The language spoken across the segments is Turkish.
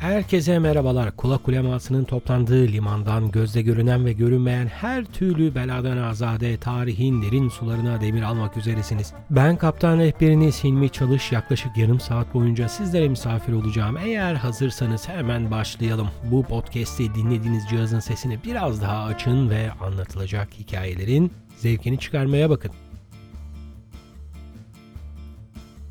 Herkese merhabalar. Kulak ulemasının toplandığı limandan gözde görünen ve görünmeyen her türlü beladan azade tarihin derin sularına demir almak üzeresiniz. Ben kaptan rehberiniz Hilmi Çalış yaklaşık yarım saat boyunca sizlere misafir olacağım. Eğer hazırsanız hemen başlayalım. Bu podcast'i dinlediğiniz cihazın sesini biraz daha açın ve anlatılacak hikayelerin zevkini çıkarmaya bakın.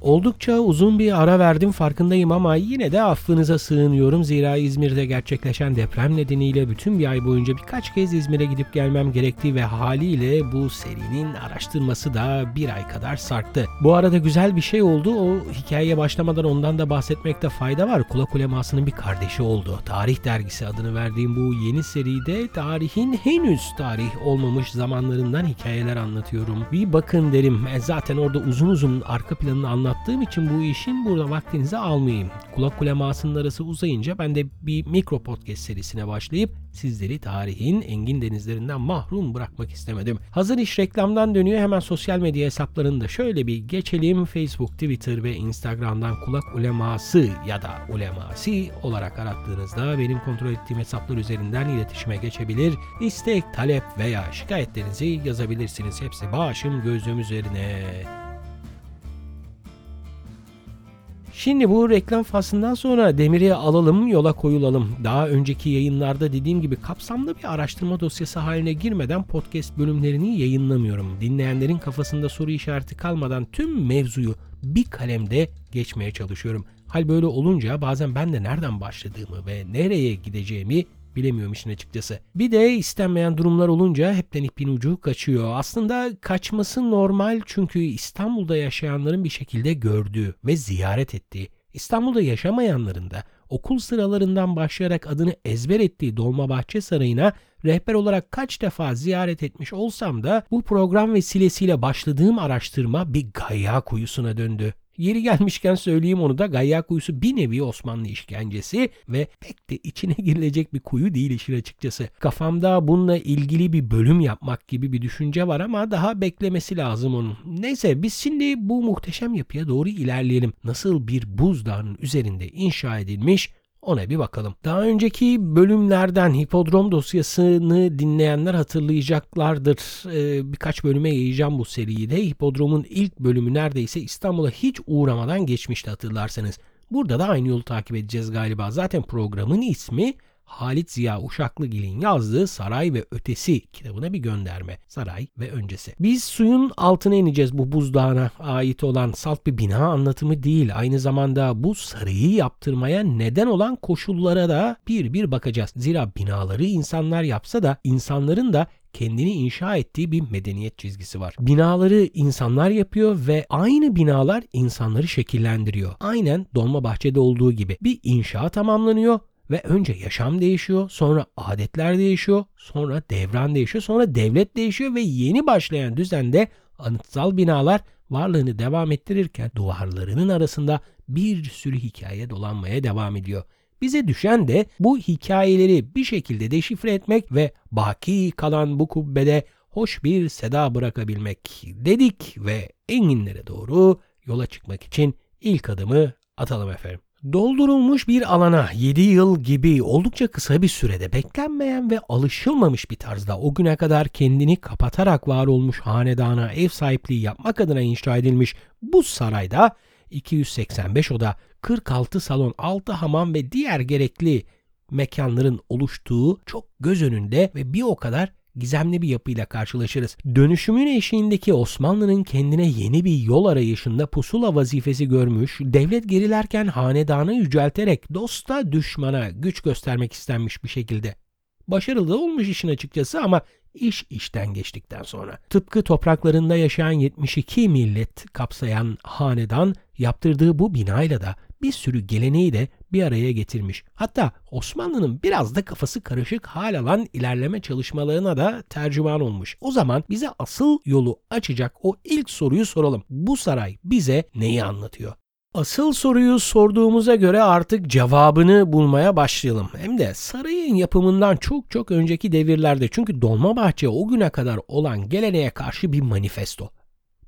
Oldukça uzun bir ara verdim farkındayım ama yine de affınıza sığınıyorum. Zira İzmir'de gerçekleşen deprem nedeniyle bütün bir ay boyunca birkaç kez İzmir'e gidip gelmem gerekti ve haliyle bu serinin araştırması da bir ay kadar sarktı. Bu arada güzel bir şey oldu. O hikayeye başlamadan ondan da bahsetmekte fayda var. Kulak ulemasının bir kardeşi oldu. Tarih dergisi adını verdiğim bu yeni seride tarihin henüz tarih olmamış zamanlarından hikayeler anlatıyorum. Bir bakın derim. E, zaten orada uzun uzun arka planını anlatıyorum anlattığım için bu işin burada vaktinizi almayayım. Kulak kulemasının arası uzayınca ben de bir mikro podcast serisine başlayıp sizleri tarihin engin denizlerinden mahrum bırakmak istemedim. Hazır iş reklamdan dönüyor hemen sosyal medya hesaplarında şöyle bir geçelim. Facebook, Twitter ve Instagram'dan kulak uleması ya da ulemasi olarak arattığınızda benim kontrol ettiğim hesaplar üzerinden iletişime geçebilir. İstek, talep veya şikayetlerinizi yazabilirsiniz. Hepsi başım gözüm üzerine. Şimdi bu reklam faslından sonra Demir'i alalım yola koyulalım. Daha önceki yayınlarda dediğim gibi kapsamlı bir araştırma dosyası haline girmeden podcast bölümlerini yayınlamıyorum. Dinleyenlerin kafasında soru işareti kalmadan tüm mevzuyu bir kalemde geçmeye çalışıyorum. Hal böyle olunca bazen ben de nereden başladığımı ve nereye gideceğimi bilemiyorum işin açıkçası. Bir de istenmeyen durumlar olunca hepten ipin ucu kaçıyor. Aslında kaçması normal çünkü İstanbul'da yaşayanların bir şekilde gördüğü ve ziyaret ettiği, İstanbul'da yaşamayanların da okul sıralarından başlayarak adını ezber ettiği Dolmabahçe Sarayı'na rehber olarak kaç defa ziyaret etmiş olsam da bu program vesilesiyle başladığım araştırma bir gaya kuyusuna döndü. Yeri gelmişken söyleyeyim onu da Gayya kuyusu bir nevi Osmanlı işkencesi ve pek de içine girilecek bir kuyu değil işin açıkçası. Kafamda bununla ilgili bir bölüm yapmak gibi bir düşünce var ama daha beklemesi lazım onun. Neyse biz şimdi bu muhteşem yapıya doğru ilerleyelim. Nasıl bir buzdağının üzerinde inşa edilmiş ona bir bakalım. Daha önceki bölümlerden hipodrom dosyasını dinleyenler hatırlayacaklardır. Ee, birkaç bölüme yayacağım bu seriyi de. Hipodromun ilk bölümü neredeyse İstanbul'a hiç uğramadan geçmişti hatırlarsanız. Burada da aynı yolu takip edeceğiz galiba. Zaten programın ismi Halit Ziya Uşaklıgil'in yazdığı Saray ve Ötesi kitabına bir gönderme. Saray ve öncesi. Biz suyun altına ineceğiz bu buzdağına ait olan salt bir bina anlatımı değil. Aynı zamanda bu sarayı yaptırmaya neden olan koşullara da bir bir bakacağız. Zira binaları insanlar yapsa da insanların da kendini inşa ettiği bir medeniyet çizgisi var. Binaları insanlar yapıyor ve aynı binalar insanları şekillendiriyor. Aynen Dolmabahçe'de olduğu gibi bir inşa tamamlanıyor ve önce yaşam değişiyor, sonra adetler değişiyor, sonra devran değişiyor, sonra devlet değişiyor ve yeni başlayan düzende anıtsal binalar varlığını devam ettirirken duvarlarının arasında bir sürü hikaye dolanmaya devam ediyor. Bize düşen de bu hikayeleri bir şekilde deşifre etmek ve baki kalan bu kubbede hoş bir seda bırakabilmek dedik ve enginlere doğru yola çıkmak için ilk adımı atalım efendim. Doldurulmuş bir alana 7 yıl gibi oldukça kısa bir sürede beklenmeyen ve alışılmamış bir tarzda o güne kadar kendini kapatarak var olmuş hanedana ev sahipliği yapmak adına inşa edilmiş bu sarayda 285 oda, 46 salon, 6 hamam ve diğer gerekli mekanların oluştuğu çok göz önünde ve bir o kadar gizemli bir yapıyla karşılaşırız. Dönüşümün eşiğindeki Osmanlı'nın kendine yeni bir yol arayışında pusula vazifesi görmüş, devlet gerilerken hanedanı yücelterek dosta düşmana güç göstermek istenmiş bir şekilde. Başarılı olmuş işin açıkçası ama iş işten geçtikten sonra. Tıpkı topraklarında yaşayan 72 millet kapsayan hanedan yaptırdığı bu binayla da bir sürü geleneği de bir araya getirmiş. Hatta Osmanlı'nın biraz da kafası karışık hal alan ilerleme çalışmalarına da tercüman olmuş. O zaman bize asıl yolu açacak o ilk soruyu soralım. Bu saray bize neyi anlatıyor? Asıl soruyu sorduğumuza göre artık cevabını bulmaya başlayalım. Hem de sarayın yapımından çok çok önceki devirlerde çünkü Dolmabahçe o güne kadar olan geleneğe karşı bir manifesto.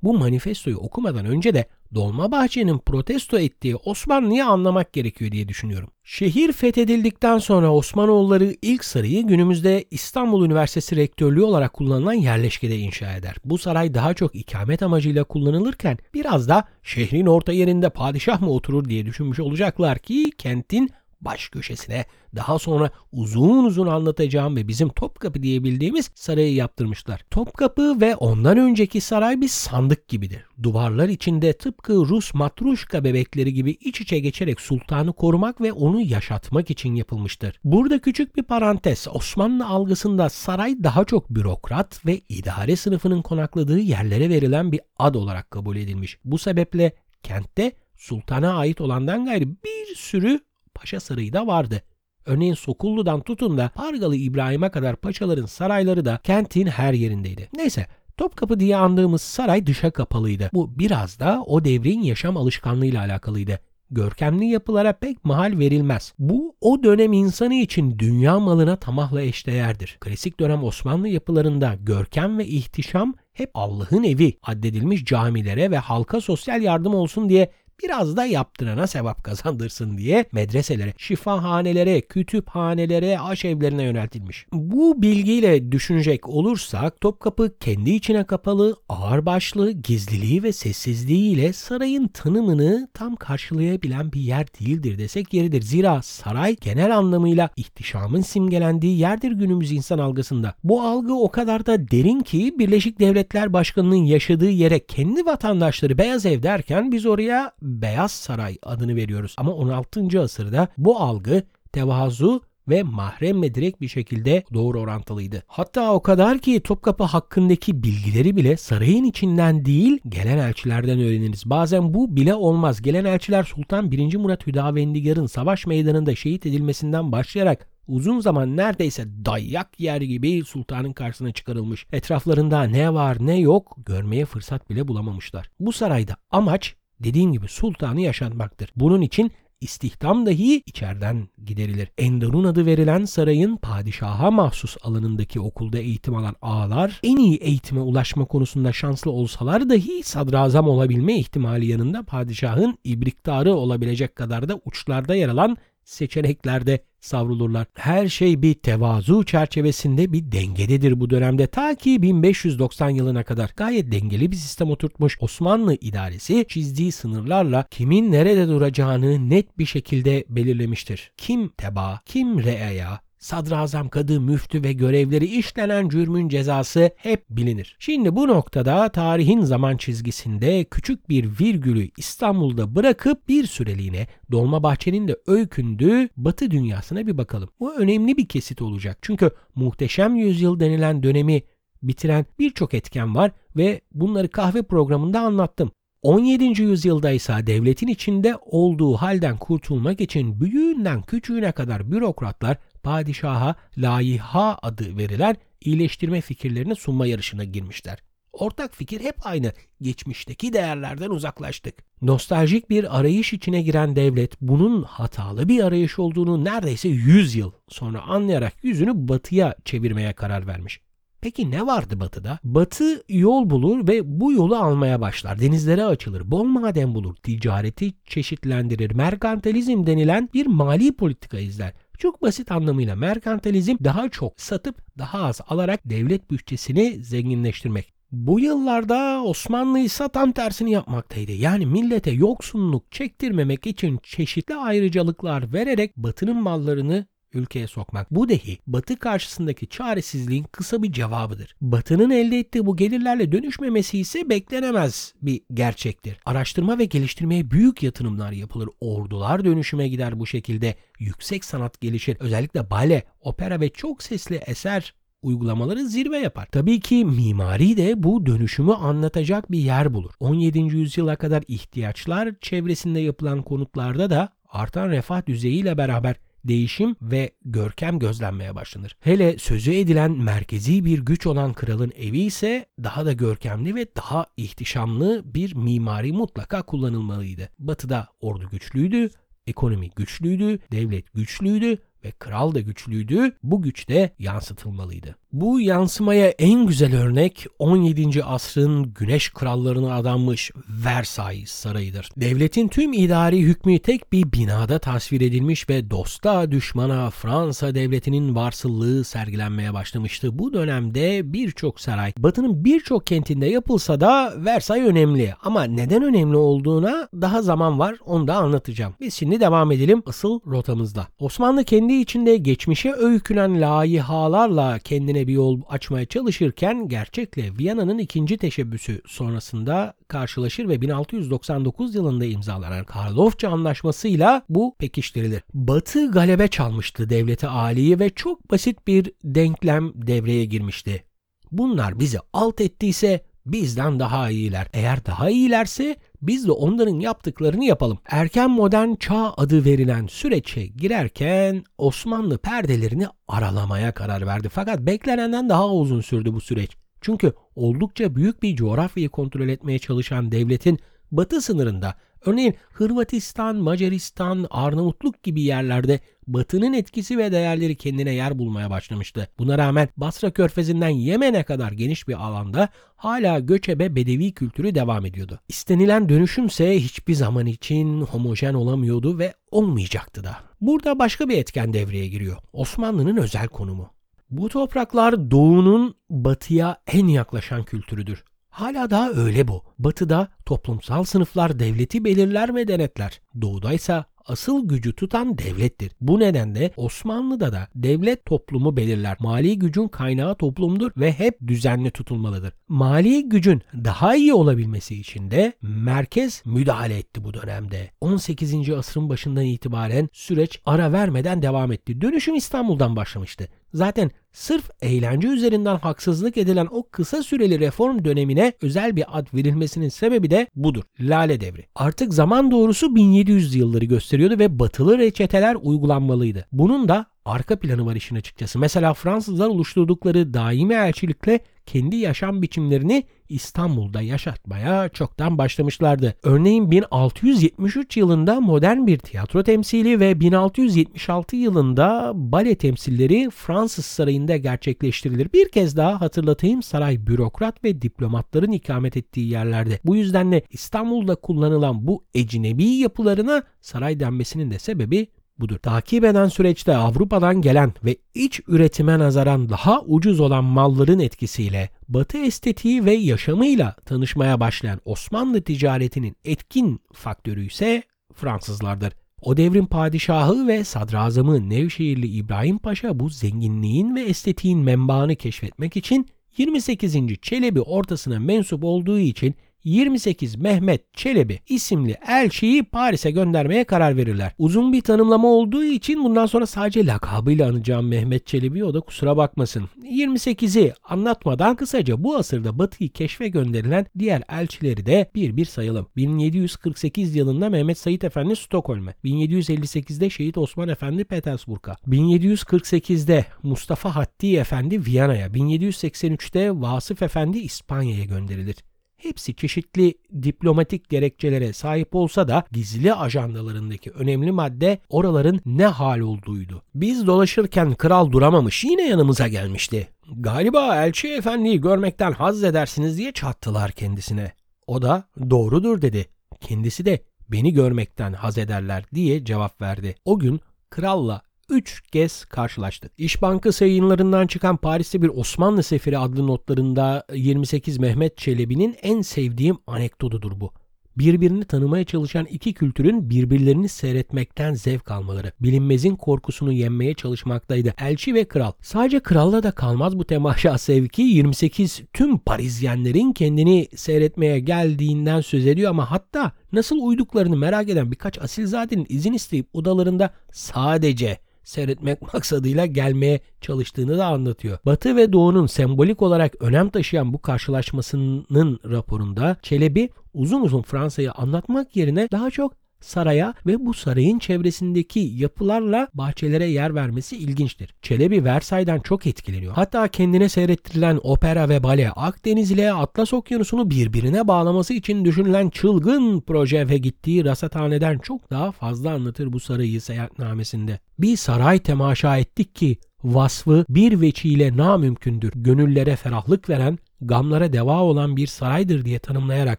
Bu manifestoyu okumadan önce de Dolmabahçe'nin protesto ettiği Osmanlı'yı anlamak gerekiyor diye düşünüyorum. Şehir fethedildikten sonra Osmanoğulları ilk sarayı günümüzde İstanbul Üniversitesi rektörlüğü olarak kullanılan yerleşkede inşa eder. Bu saray daha çok ikamet amacıyla kullanılırken biraz da şehrin orta yerinde padişah mı oturur diye düşünmüş olacaklar ki kentin baş köşesine daha sonra uzun uzun anlatacağım ve bizim Topkapı diye bildiğimiz sarayı yaptırmışlar. Topkapı ve ondan önceki saray bir sandık gibidir. Duvarlar içinde tıpkı Rus matruşka bebekleri gibi iç içe geçerek sultanı korumak ve onu yaşatmak için yapılmıştır. Burada küçük bir parantez. Osmanlı algısında saray daha çok bürokrat ve idare sınıfının konakladığı yerlere verilen bir ad olarak kabul edilmiş. Bu sebeple kentte sultana ait olandan gayrı bir sürü paşa sarayı da vardı. Örneğin Sokullu'dan tutun da Pargalı İbrahim'e kadar paşaların sarayları da kentin her yerindeydi. Neyse Topkapı diye andığımız saray dışa kapalıydı. Bu biraz da o devrin yaşam alışkanlığıyla alakalıydı. Görkemli yapılara pek mahal verilmez. Bu o dönem insanı için dünya malına tamahla eşdeğerdir. Klasik dönem Osmanlı yapılarında görkem ve ihtişam hep Allah'ın evi addedilmiş camilere ve halka sosyal yardım olsun diye biraz da yaptırana sevap kazandırsın diye medreselere, şifahanelere, kütüphanelere, aşevlerine yöneltilmiş. Bu bilgiyle düşünecek olursak Topkapı kendi içine kapalı, ağırbaşlı, gizliliği ve sessizliğiyle sarayın tanımını tam karşılayabilen bir yer değildir desek yeridir. Zira saray genel anlamıyla ihtişamın simgelendiği yerdir günümüz insan algısında. Bu algı o kadar da derin ki Birleşik Devletler Başkanı'nın yaşadığı yere kendi vatandaşları beyaz ev derken biz oraya Beyaz Saray adını veriyoruz. Ama 16. asırda bu algı tevazu ve mahremle direkt bir şekilde doğru orantılıydı. Hatta o kadar ki Topkapı hakkındaki bilgileri bile sarayın içinden değil gelen elçilerden öğreniriz. Bazen bu bile olmaz. Gelen elçiler Sultan 1. Murat Hüdavendigar'ın savaş meydanında şehit edilmesinden başlayarak uzun zaman neredeyse dayak yer gibi sultanın karşısına çıkarılmış. Etraflarında ne var ne yok görmeye fırsat bile bulamamışlar. Bu sarayda amaç dediğim gibi sultanı yaşatmaktır. Bunun için istihdam dahi içeriden giderilir. Enderun adı verilen sarayın padişaha mahsus alanındaki okulda eğitim alan ağalar en iyi eğitime ulaşma konusunda şanslı olsalar dahi sadrazam olabilme ihtimali yanında padişahın ibriktarı olabilecek kadar da uçlarda yer alan seçeneklerde savrulurlar. Her şey bir tevazu çerçevesinde bir dengededir bu dönemde. Ta ki 1590 yılına kadar gayet dengeli bir sistem oturtmuş Osmanlı idaresi çizdiği sınırlarla kimin nerede duracağını net bir şekilde belirlemiştir. Kim teba, kim reaya, sadrazam, kadı, müftü ve görevleri işlenen cürmün cezası hep bilinir. Şimdi bu noktada tarihin zaman çizgisinde küçük bir virgülü İstanbul'da bırakıp bir süreliğine Dolmabahçe'nin de öykündüğü Batı dünyasına bir bakalım. Bu önemli bir kesit olacak. Çünkü muhteşem yüzyıl denilen dönemi bitiren birçok etken var ve bunları kahve programında anlattım. 17. yüzyılda ise devletin içinde olduğu halden kurtulmak için büyüğünden küçüğüne kadar bürokratlar padişaha layiha adı verilen iyileştirme fikirlerini sunma yarışına girmişler. Ortak fikir hep aynı. Geçmişteki değerlerden uzaklaştık. Nostaljik bir arayış içine giren devlet bunun hatalı bir arayış olduğunu neredeyse 100 yıl sonra anlayarak yüzünü batıya çevirmeye karar vermiş. Peki ne vardı batıda? Batı yol bulur ve bu yolu almaya başlar. Denizlere açılır, bol maden bulur, ticareti çeşitlendirir, merkantilizm denilen bir mali politika izler. Çok basit anlamıyla merkantilizm daha çok satıp daha az alarak devlet bütçesini zenginleştirmek. Bu yıllarda Osmanlı ise tam tersini yapmaktaydı. Yani millete yoksunluk çektirmemek için çeşitli ayrıcalıklar vererek batının mallarını ülkeye sokmak. Bu dahi Batı karşısındaki çaresizliğin kısa bir cevabıdır. Batı'nın elde ettiği bu gelirlerle dönüşmemesi ise beklenemez bir gerçektir. Araştırma ve geliştirmeye büyük yatırımlar yapılır. Ordular dönüşüme gider bu şekilde. Yüksek sanat gelişir. Özellikle bale, opera ve çok sesli eser uygulamaları zirve yapar. Tabii ki mimari de bu dönüşümü anlatacak bir yer bulur. 17. yüzyıla kadar ihtiyaçlar çevresinde yapılan konutlarda da artan refah düzeyiyle beraber değişim ve görkem gözlenmeye başlanır. Hele sözü edilen merkezi bir güç olan kralın evi ise daha da görkemli ve daha ihtişamlı bir mimari mutlaka kullanılmalıydı. Batı'da ordu güçlüydü, ekonomi güçlüydü, devlet güçlüydü ve kral da güçlüydü. Bu güç de yansıtılmalıydı. Bu yansımaya en güzel örnek 17. asrın güneş krallarına adanmış Versailles Sarayı'dır. Devletin tüm idari hükmü tek bir binada tasvir edilmiş ve dosta düşmana Fransa devletinin varsıllığı sergilenmeye başlamıştı. Bu dönemde birçok saray Batı'nın birçok kentinde yapılsa da Versailles önemli ama neden önemli olduğuna daha zaman var onu da anlatacağım. Biz şimdi devam edelim asıl rotamızda. Osmanlı kendi içinde geçmişe öykülen layihalarla kendine bir yol açmaya çalışırken gerçekle Viyana'nın ikinci teşebbüsü sonrasında karşılaşır ve 1699 yılında imzalanan Karlofça Anlaşması'yla bu pekiştirilir. Batı galebe çalmıştı devleti aliyi ve çok basit bir denklem devreye girmişti. Bunlar bizi alt ettiyse bizden daha iyiler. Eğer daha iyilerse biz de onların yaptıklarını yapalım. Erken modern çağ adı verilen süreçe girerken Osmanlı perdelerini aralamaya karar verdi. Fakat beklenenden daha uzun sürdü bu süreç. Çünkü oldukça büyük bir coğrafyayı kontrol etmeye çalışan devletin batı sınırında örneğin Hırvatistan, Macaristan, Arnavutluk gibi yerlerde batının etkisi ve değerleri kendine yer bulmaya başlamıştı. Buna rağmen Basra Körfezi'nden Yemen'e kadar geniş bir alanda hala göçebe bedevi kültürü devam ediyordu. İstenilen dönüşümse hiçbir zaman için homojen olamıyordu ve olmayacaktı da. Burada başka bir etken devreye giriyor. Osmanlı'nın özel konumu. Bu topraklar doğunun batıya en yaklaşan kültürüdür. Hala daha öyle bu. Batıda toplumsal sınıflar devleti belirler ve denetler. Doğudaysa asıl gücü tutan devlettir. Bu nedenle Osmanlı'da da devlet toplumu belirler. Mali gücün kaynağı toplumdur ve hep düzenli tutulmalıdır. Mali gücün daha iyi olabilmesi için de merkez müdahale etti bu dönemde. 18. asrın başından itibaren süreç ara vermeden devam etti. Dönüşüm İstanbul'dan başlamıştı. Zaten sırf eğlence üzerinden haksızlık edilen o kısa süreli reform dönemine özel bir ad verilmesinin sebebi de budur. Lale devri. Artık zaman doğrusu 1700 yılları gösteriyordu ve batılı reçeteler uygulanmalıydı. Bunun da arka planı var işin açıkçası. Mesela Fransızlar oluşturdukları daimi elçilikle kendi yaşam biçimlerini İstanbul'da yaşatmaya çoktan başlamışlardı. Örneğin 1673 yılında modern bir tiyatro temsili ve 1676 yılında bale temsilleri Fransız sarayında gerçekleştirilir. Bir kez daha hatırlatayım saray bürokrat ve diplomatların ikamet ettiği yerlerde. Bu yüzden de İstanbul'da kullanılan bu ecnebi yapılarına saray denmesinin de sebebi budur. Takip eden süreçte Avrupa'dan gelen ve iç üretime nazaran daha ucuz olan malların etkisiyle Batı estetiği ve yaşamıyla tanışmaya başlayan Osmanlı ticaretinin etkin faktörü ise Fransızlardır. O devrin padişahı ve sadrazamı Nevşehirli İbrahim Paşa bu zenginliğin ve estetiğin menbaını keşfetmek için 28. Çelebi ortasına mensup olduğu için 28 Mehmet Çelebi isimli elçiyi Paris'e göndermeye karar verirler. Uzun bir tanımlama olduğu için bundan sonra sadece lakabıyla anacağım Mehmet Çelebi o da kusura bakmasın. 28'i anlatmadan kısaca bu asırda Batı'yı keşfe gönderilen diğer elçileri de bir bir sayalım. 1748 yılında Mehmet Said Efendi Stockholm'e, 1758'de Şehit Osman Efendi Petersburg'a, 1748'de Mustafa Hatti Efendi Viyana'ya, 1783'te Vasıf Efendi İspanya'ya gönderilir. Hepsi çeşitli diplomatik gerekçelere sahip olsa da gizli ajandalarındaki önemli madde oraların ne hal olduğuydu. Biz dolaşırken kral duramamış yine yanımıza gelmişti. Galiba elçi efendiyi görmekten haz edersiniz diye çattılar kendisine. O da doğrudur dedi. Kendisi de beni görmekten haz ederler diye cevap verdi. O gün kralla 3 kez karşılaştık. İş Bankası yayınlarından çıkan Paris'te bir Osmanlı Seferi adlı notlarında 28 Mehmet Çelebi'nin en sevdiğim anekdotudur bu birbirini tanımaya çalışan iki kültürün birbirlerini seyretmekten zevk almaları, bilinmezin korkusunu yenmeye çalışmaktaydı. Elçi ve kral. Sadece kralla da kalmaz bu temaşa sevki 28 tüm Parizyenlerin kendini seyretmeye geldiğinden söz ediyor ama hatta nasıl uyduklarını merak eden birkaç asilzadenin izin isteyip odalarında sadece seyretmek maksadıyla gelmeye çalıştığını da anlatıyor. Batı ve Doğu'nun sembolik olarak önem taşıyan bu karşılaşmasının raporunda Çelebi uzun uzun Fransa'yı anlatmak yerine daha çok saraya ve bu sarayın çevresindeki yapılarla bahçelere yer vermesi ilginçtir. Çelebi Versay'dan çok etkileniyor. Hatta kendine seyrettirilen opera ve bale Akdeniz ile Atlas Okyanusu'nu birbirine bağlaması için düşünülen çılgın proje ve gittiği rasathaneden çok daha fazla anlatır bu sarayı seyahatnamesinde. Bir saray temaşa ettik ki vasfı bir veçiyle namümkündür. Gönüllere ferahlık veren, gamlara deva olan bir saraydır diye tanımlayarak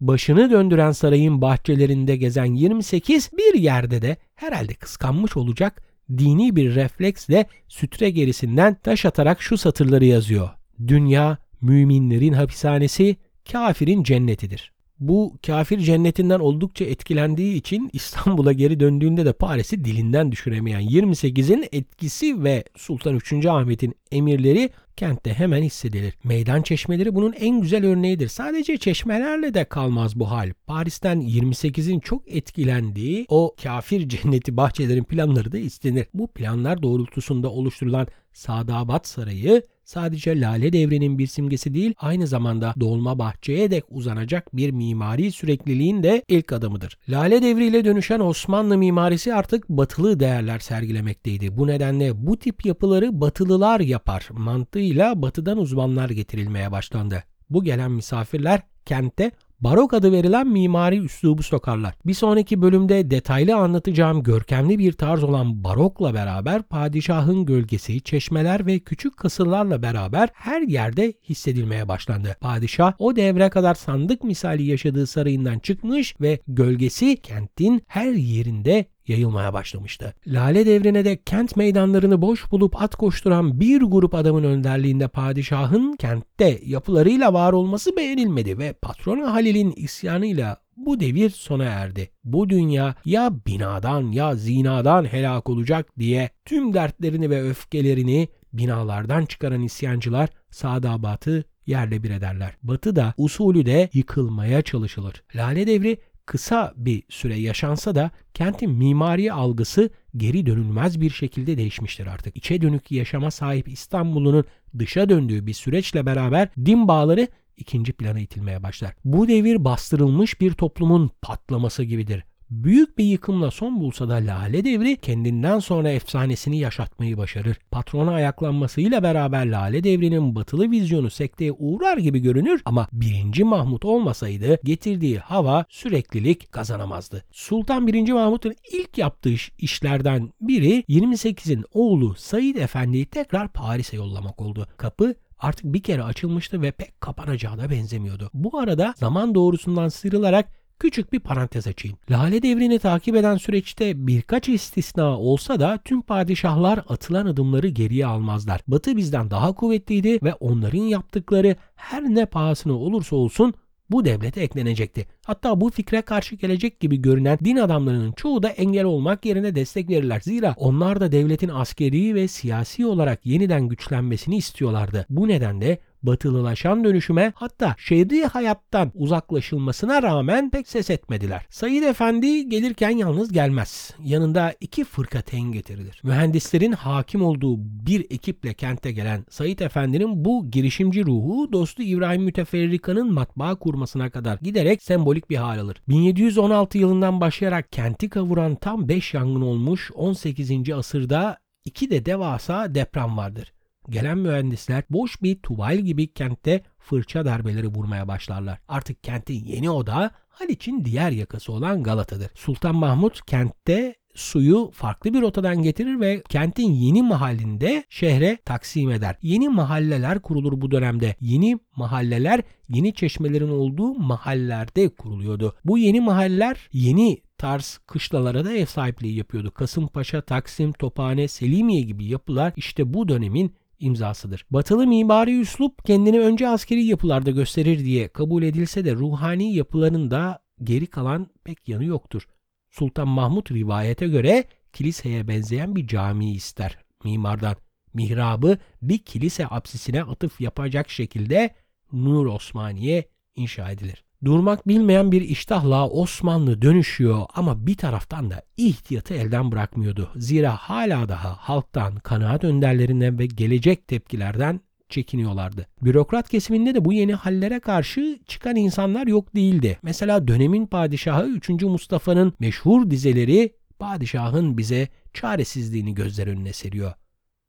başını döndüren sarayın bahçelerinde gezen 28 bir yerde de herhalde kıskanmış olacak dini bir refleksle sütre gerisinden taş atarak şu satırları yazıyor. Dünya müminlerin hapishanesi, kafirin cennetidir. Bu kafir cennetinden oldukça etkilendiği için İstanbul'a geri döndüğünde de Paris'i dilinden düşüremeyen 28'in etkisi ve Sultan 3. Ahmet'in emirleri kentte hemen hissedilir. Meydan çeşmeleri bunun en güzel örneğidir. Sadece çeşmelerle de kalmaz bu hal. Paris'ten 28'in çok etkilendiği o kafir cenneti bahçelerin planları da istenir. Bu planlar doğrultusunda oluşturulan Sadabat Sarayı sadece Lale Devri'nin bir simgesi değil, aynı zamanda dolma bahçeye dek uzanacak bir mimari sürekliliğin de ilk adımıdır. Lale Devri'yle dönüşen Osmanlı mimarisi artık batılı değerler sergilemekteydi. Bu nedenle bu tip yapıları batılılar yapar mantığıyla batıdan uzmanlar getirilmeye başlandı. Bu gelen misafirler kente barok adı verilen mimari üslubu sokarlar. Bir sonraki bölümde detaylı anlatacağım görkemli bir tarz olan barokla beraber padişahın gölgesi, çeşmeler ve küçük kasırlarla beraber her yerde hissedilmeye başlandı. Padişah o devre kadar sandık misali yaşadığı sarayından çıkmış ve gölgesi kentin her yerinde yayılmaya başlamıştı. Lale devrine de kent meydanlarını boş bulup at koşturan bir grup adamın önderliğinde padişahın kentte yapılarıyla var olması beğenilmedi ve patronu Halil'in isyanıyla bu devir sona erdi. Bu dünya ya binadan ya zinadan helak olacak diye tüm dertlerini ve öfkelerini binalardan çıkaran isyancılar Sadabat'ı yerle bir ederler. Batı da usulü de yıkılmaya çalışılır. Lale devri kısa bir süre yaşansa da kentin mimari algısı geri dönülmez bir şekilde değişmiştir artık. İçe dönük yaşama sahip İstanbul'un dışa döndüğü bir süreçle beraber din bağları ikinci plana itilmeye başlar. Bu devir bastırılmış bir toplumun patlaması gibidir büyük bir yıkımla son bulsa da Lale Devri kendinden sonra efsanesini yaşatmayı başarır. Patrona ayaklanmasıyla beraber Lale Devri'nin batılı vizyonu sekteye uğrar gibi görünür ama 1. Mahmut olmasaydı getirdiği hava süreklilik kazanamazdı. Sultan 1. Mahmut'un ilk yaptığı işlerden biri 28'in oğlu Said Efendi'yi tekrar Paris'e yollamak oldu. Kapı artık bir kere açılmıştı ve pek kapanacağı da benzemiyordu. Bu arada zaman doğrusundan sıyrılarak Küçük bir parantez açayım. Lale devrini takip eden süreçte birkaç istisna olsa da tüm padişahlar atılan adımları geriye almazlar. Batı bizden daha kuvvetliydi ve onların yaptıkları her ne pahasına olursa olsun bu devlete eklenecekti. Hatta bu fikre karşı gelecek gibi görünen din adamlarının çoğu da engel olmak yerine destek verirler. Zira onlar da devletin askeri ve siyasi olarak yeniden güçlenmesini istiyorlardı. Bu nedenle batılılaşan dönüşüme hatta şehri hayattan uzaklaşılmasına rağmen pek ses etmediler. Said Efendi gelirken yalnız gelmez. Yanında iki fırkateyn getirilir. Mühendislerin hakim olduğu bir ekiple kente gelen Said Efendi'nin bu girişimci ruhu dostu İbrahim Müteferrika'nın matbaa kurmasına kadar giderek sembolik bir hal alır. 1716 yılından başlayarak kenti kavuran tam 5 yangın olmuş 18. asırda iki de devasa deprem vardır. Gelen mühendisler boş bir tuval gibi kentte fırça darbeleri vurmaya başlarlar. Artık kentin yeni odağı Haliç'in diğer yakası olan Galata'dır. Sultan Mahmut kentte suyu farklı bir rotadan getirir ve kentin yeni mahallinde şehre taksim eder. Yeni mahalleler kurulur bu dönemde. Yeni mahalleler yeni çeşmelerin olduğu mahallelerde kuruluyordu. Bu yeni mahalleler yeni tarz kışlalara da ev sahipliği yapıyordu. Kasımpaşa, Taksim, Tophane, Selimiye gibi yapılar işte bu dönemin imzasıdır. Batılı mimari üslup kendini önce askeri yapılarda gösterir diye kabul edilse de ruhani yapılarında geri kalan pek yanı yoktur. Sultan Mahmut rivayete göre kiliseye benzeyen bir cami ister mimardan. Mihrabı bir kilise apsisine atıf yapacak şekilde Nur Osmaniye inşa edilir. Durmak bilmeyen bir iştahla Osmanlı dönüşüyor ama bir taraftan da ihtiyatı elden bırakmıyordu. Zira hala daha halktan, kanaat önderlerinden ve gelecek tepkilerden çekiniyorlardı. Bürokrat kesiminde de bu yeni hallere karşı çıkan insanlar yok değildi. Mesela dönemin padişahı 3. Mustafa'nın meşhur dizeleri padişahın bize çaresizliğini gözler önüne seriyor.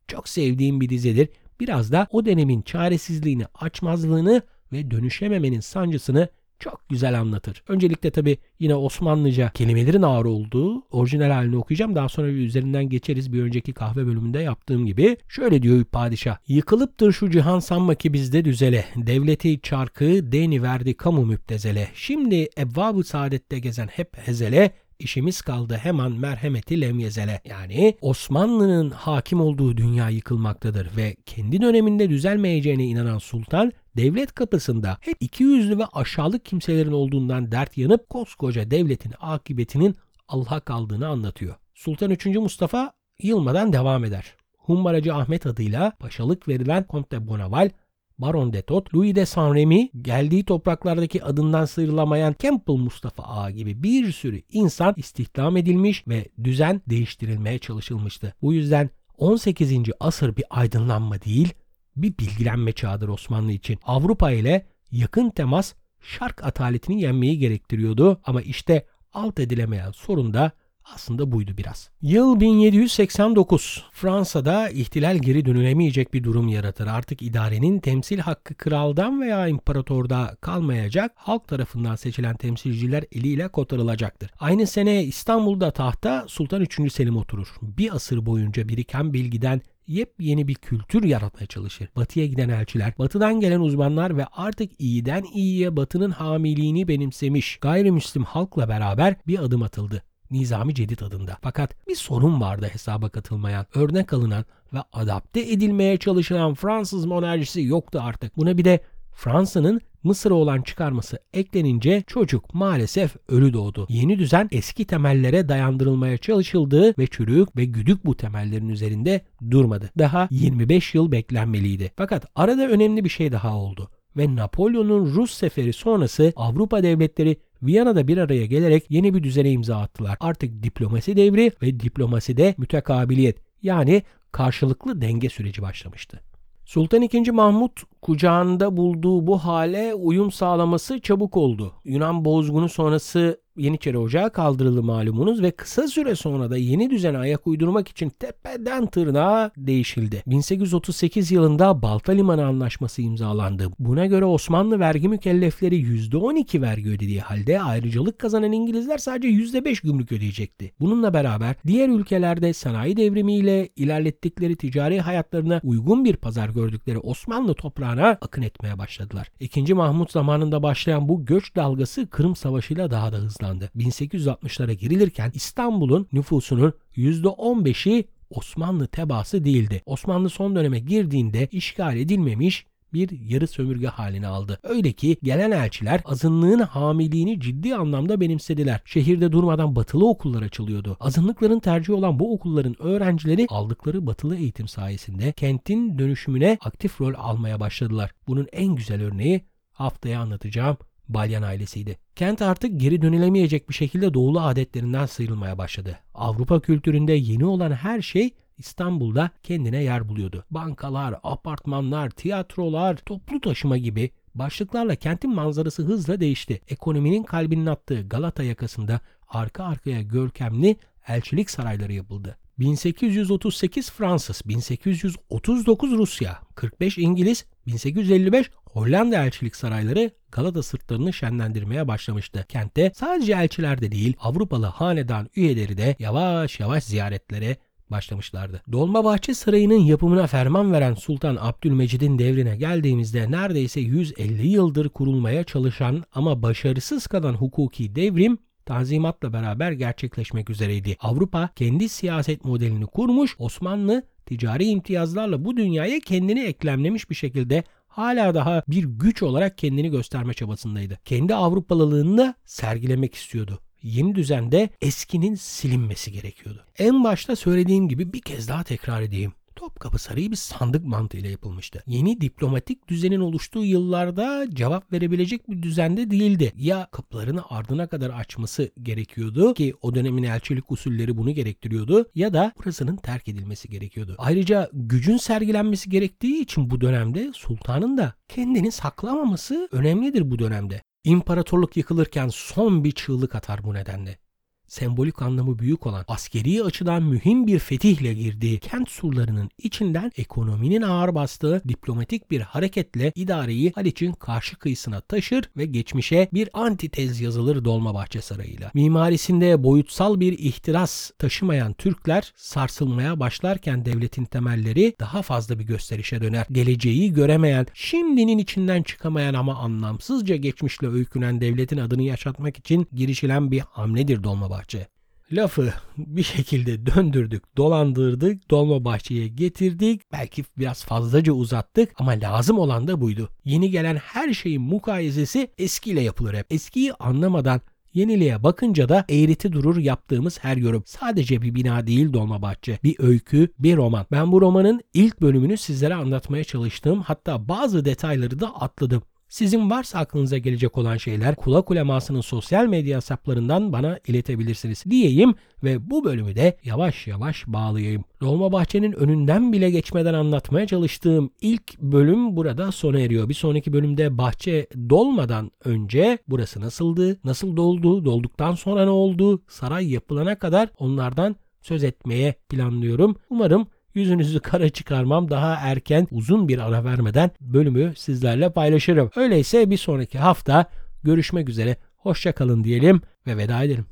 Çok sevdiğim bir dizedir. Biraz da o dönemin çaresizliğini, açmazlığını ve dönüşememenin sancısını çok güzel anlatır. Öncelikle tabi yine Osmanlıca kelimelerin ağır olduğu orijinal halini okuyacağım. Daha sonra bir üzerinden geçeriz bir önceki kahve bölümünde yaptığım gibi. Şöyle diyor padişah. Yıkılıptır şu cihan sanma ki bizde düzele. Devleti çarkı deni verdi kamu müptezele. Şimdi evvab-ı saadette gezen hep hezele İşimiz kaldı hemen merhameti lemyezele. Yani Osmanlı'nın hakim olduğu dünya yıkılmaktadır ve kendi döneminde düzelmeyeceğine inanan sultan devlet kapısında hep iki yüzlü ve aşağılık kimselerin olduğundan dert yanıp koskoca devletin akıbetinin Allah'a kaldığını anlatıyor. Sultan 3. Mustafa yılmadan devam eder. Humbaracı Ahmet adıyla paşalık verilen Comte Bonaval Baron de Tot, Louis de Saint-Remy, geldiği topraklardaki adından sıyrılamayan Campbell Mustafa Ağa gibi bir sürü insan istihdam edilmiş ve düzen değiştirilmeye çalışılmıştı. Bu yüzden 18. asır bir aydınlanma değil, bir bilgilenme çağıdır Osmanlı için. Avrupa ile yakın temas şark ataletini yenmeyi gerektiriyordu ama işte alt edilemeyen sorun da aslında buydu biraz. Yıl 1789. Fransa'da ihtilal geri dönülemeyecek bir durum yaratır. Artık idarenin temsil hakkı kraldan veya imparatorda kalmayacak, halk tarafından seçilen temsilciler eliyle kotarılacaktır. Aynı sene İstanbul'da tahta Sultan 3. Selim oturur. Bir asır boyunca biriken bilgiden yepyeni bir kültür yaratmaya çalışır. Batıya giden elçiler, batıdan gelen uzmanlar ve artık iyiden iyiye batının hamiliğini benimsemiş gayrimüslim halkla beraber bir adım atıldı. Nizami Cedid adında. Fakat bir sorun vardı hesaba katılmayan, örnek alınan ve adapte edilmeye çalışılan Fransız monarşisi yoktu artık. Buna bir de Fransa'nın Mısır'a olan çıkarması eklenince çocuk maalesef ölü doğdu. Yeni düzen eski temellere dayandırılmaya çalışıldığı ve çürük ve güdük bu temellerin üzerinde durmadı. Daha 25 yıl beklenmeliydi. Fakat arada önemli bir şey daha oldu ve Napolyon'un Rus seferi sonrası Avrupa devletleri Viyana'da bir araya gelerek yeni bir düzene imza attılar. Artık diplomasi devri ve diplomaside mütekabiliyet yani karşılıklı denge süreci başlamıştı. Sultan II. Mahmut kucağında bulduğu bu hale uyum sağlaması çabuk oldu. Yunan bozgunu sonrası Yeniçeri Ocağı kaldırıldı malumunuz ve kısa süre sonra da yeni düzene ayak uydurmak için tepeden tırnağa değişildi. 1838 yılında Balta Limanı Anlaşması imzalandı. Buna göre Osmanlı vergi mükellefleri %12 vergi ödediği halde ayrıcalık kazanan İngilizler sadece %5 gümrük ödeyecekti. Bununla beraber diğer ülkelerde sanayi devrimiyle ilerlettikleri ticari hayatlarına uygun bir pazar gördükleri Osmanlı toprağına akın etmeye başladılar. İkinci Mahmut zamanında başlayan bu göç dalgası Kırım Savaşı'yla daha da hızlandı başlandı. 1860'lara girilirken İstanbul'un nüfusunun %15'i Osmanlı tebaası değildi. Osmanlı son döneme girdiğinde işgal edilmemiş bir yarı sömürge halini aldı. Öyle ki gelen elçiler azınlığın hamiliğini ciddi anlamda benimsediler. Şehirde durmadan batılı okullar açılıyordu. Azınlıkların tercih olan bu okulların öğrencileri aldıkları batılı eğitim sayesinde kentin dönüşümüne aktif rol almaya başladılar. Bunun en güzel örneği haftaya anlatacağım Balyan ailesiydi. Kent artık geri dönülemeyecek bir şekilde doğulu adetlerinden sıyrılmaya başladı. Avrupa kültüründe yeni olan her şey İstanbul'da kendine yer buluyordu. Bankalar, apartmanlar, tiyatrolar, toplu taşıma gibi başlıklarla kentin manzarası hızla değişti. Ekonominin kalbinin attığı Galata yakasında arka arkaya görkemli elçilik sarayları yapıldı. 1838 Fransız, 1839 Rusya, 45 İngiliz, 1855 Hollanda elçilik sarayları Galata sırtlarını şenlendirmeye başlamıştı. Kentte sadece elçiler de değil Avrupalı hanedan üyeleri de yavaş yavaş ziyaretlere başlamışlardı. Dolmabahçe Sarayı'nın yapımına ferman veren Sultan Abdülmecid'in devrine geldiğimizde neredeyse 150 yıldır kurulmaya çalışan ama başarısız kalan hukuki devrim Tanzimat'la beraber gerçekleşmek üzereydi. Avrupa kendi siyaset modelini kurmuş, Osmanlı ticari imtiyazlarla bu dünyaya kendini eklemlemiş bir şekilde hala daha bir güç olarak kendini gösterme çabasındaydı. Kendi Avrupalılığını sergilemek istiyordu yeni düzende eskinin silinmesi gerekiyordu. En başta söylediğim gibi bir kez daha tekrar edeyim. Topkapı Sarayı bir sandık mantığıyla yapılmıştı. Yeni diplomatik düzenin oluştuğu yıllarda cevap verebilecek bir düzende değildi. Ya kapılarını ardına kadar açması gerekiyordu ki o dönemin elçilik usulleri bunu gerektiriyordu ya da burasının terk edilmesi gerekiyordu. Ayrıca gücün sergilenmesi gerektiği için bu dönemde sultanın da kendini saklamaması önemlidir bu dönemde. İmparatorluk yıkılırken son bir çığlık atar bu nedenle. Sembolik anlamı büyük olan askeri açıdan mühim bir fetihle girdiği kent surlarının içinden ekonominin ağır bastığı diplomatik bir hareketle idareyi Haliç'in karşı kıyısına taşır ve geçmişe bir antitez yazılır Dolmabahçe Sarayı'yla. Mimarisinde boyutsal bir ihtiras taşımayan Türkler sarsılmaya başlarken devletin temelleri daha fazla bir gösterişe döner. Geleceği göremeyen, şimdinin içinden çıkamayan ama anlamsızca geçmişle öykünen devletin adını yaşatmak için girişilen bir hamledir Dolmabahçe. Lafı bir şekilde döndürdük, dolandırdık, Dolmabahçe'ye getirdik. Belki biraz fazlaca uzattık ama lazım olan da buydu. Yeni gelen her şeyin mukayesesi eskiyle yapılır hep. Eskiyi anlamadan Yeniliğe bakınca da eğriti durur yaptığımız her yorum. Sadece bir bina değil Dolmabahçe. Bir öykü, bir roman. Ben bu romanın ilk bölümünü sizlere anlatmaya çalıştım. Hatta bazı detayları da atladım. Sizin varsa aklınıza gelecek olan şeyler kulak ulemasının sosyal medya hesaplarından bana iletebilirsiniz diyeyim ve bu bölümü de yavaş yavaş bağlayayım. Dolmabahçe'nin önünden bile geçmeden anlatmaya çalıştığım ilk bölüm burada sona eriyor. Bir sonraki bölümde bahçe dolmadan önce burası nasıldı, nasıl doldu, dolduktan sonra ne oldu, saray yapılana kadar onlardan söz etmeye planlıyorum. Umarım yüzünüzü kara çıkarmam daha erken uzun bir ara vermeden bölümü sizlerle paylaşırım. Öyleyse bir sonraki hafta görüşmek üzere. Hoşçakalın diyelim ve veda edelim.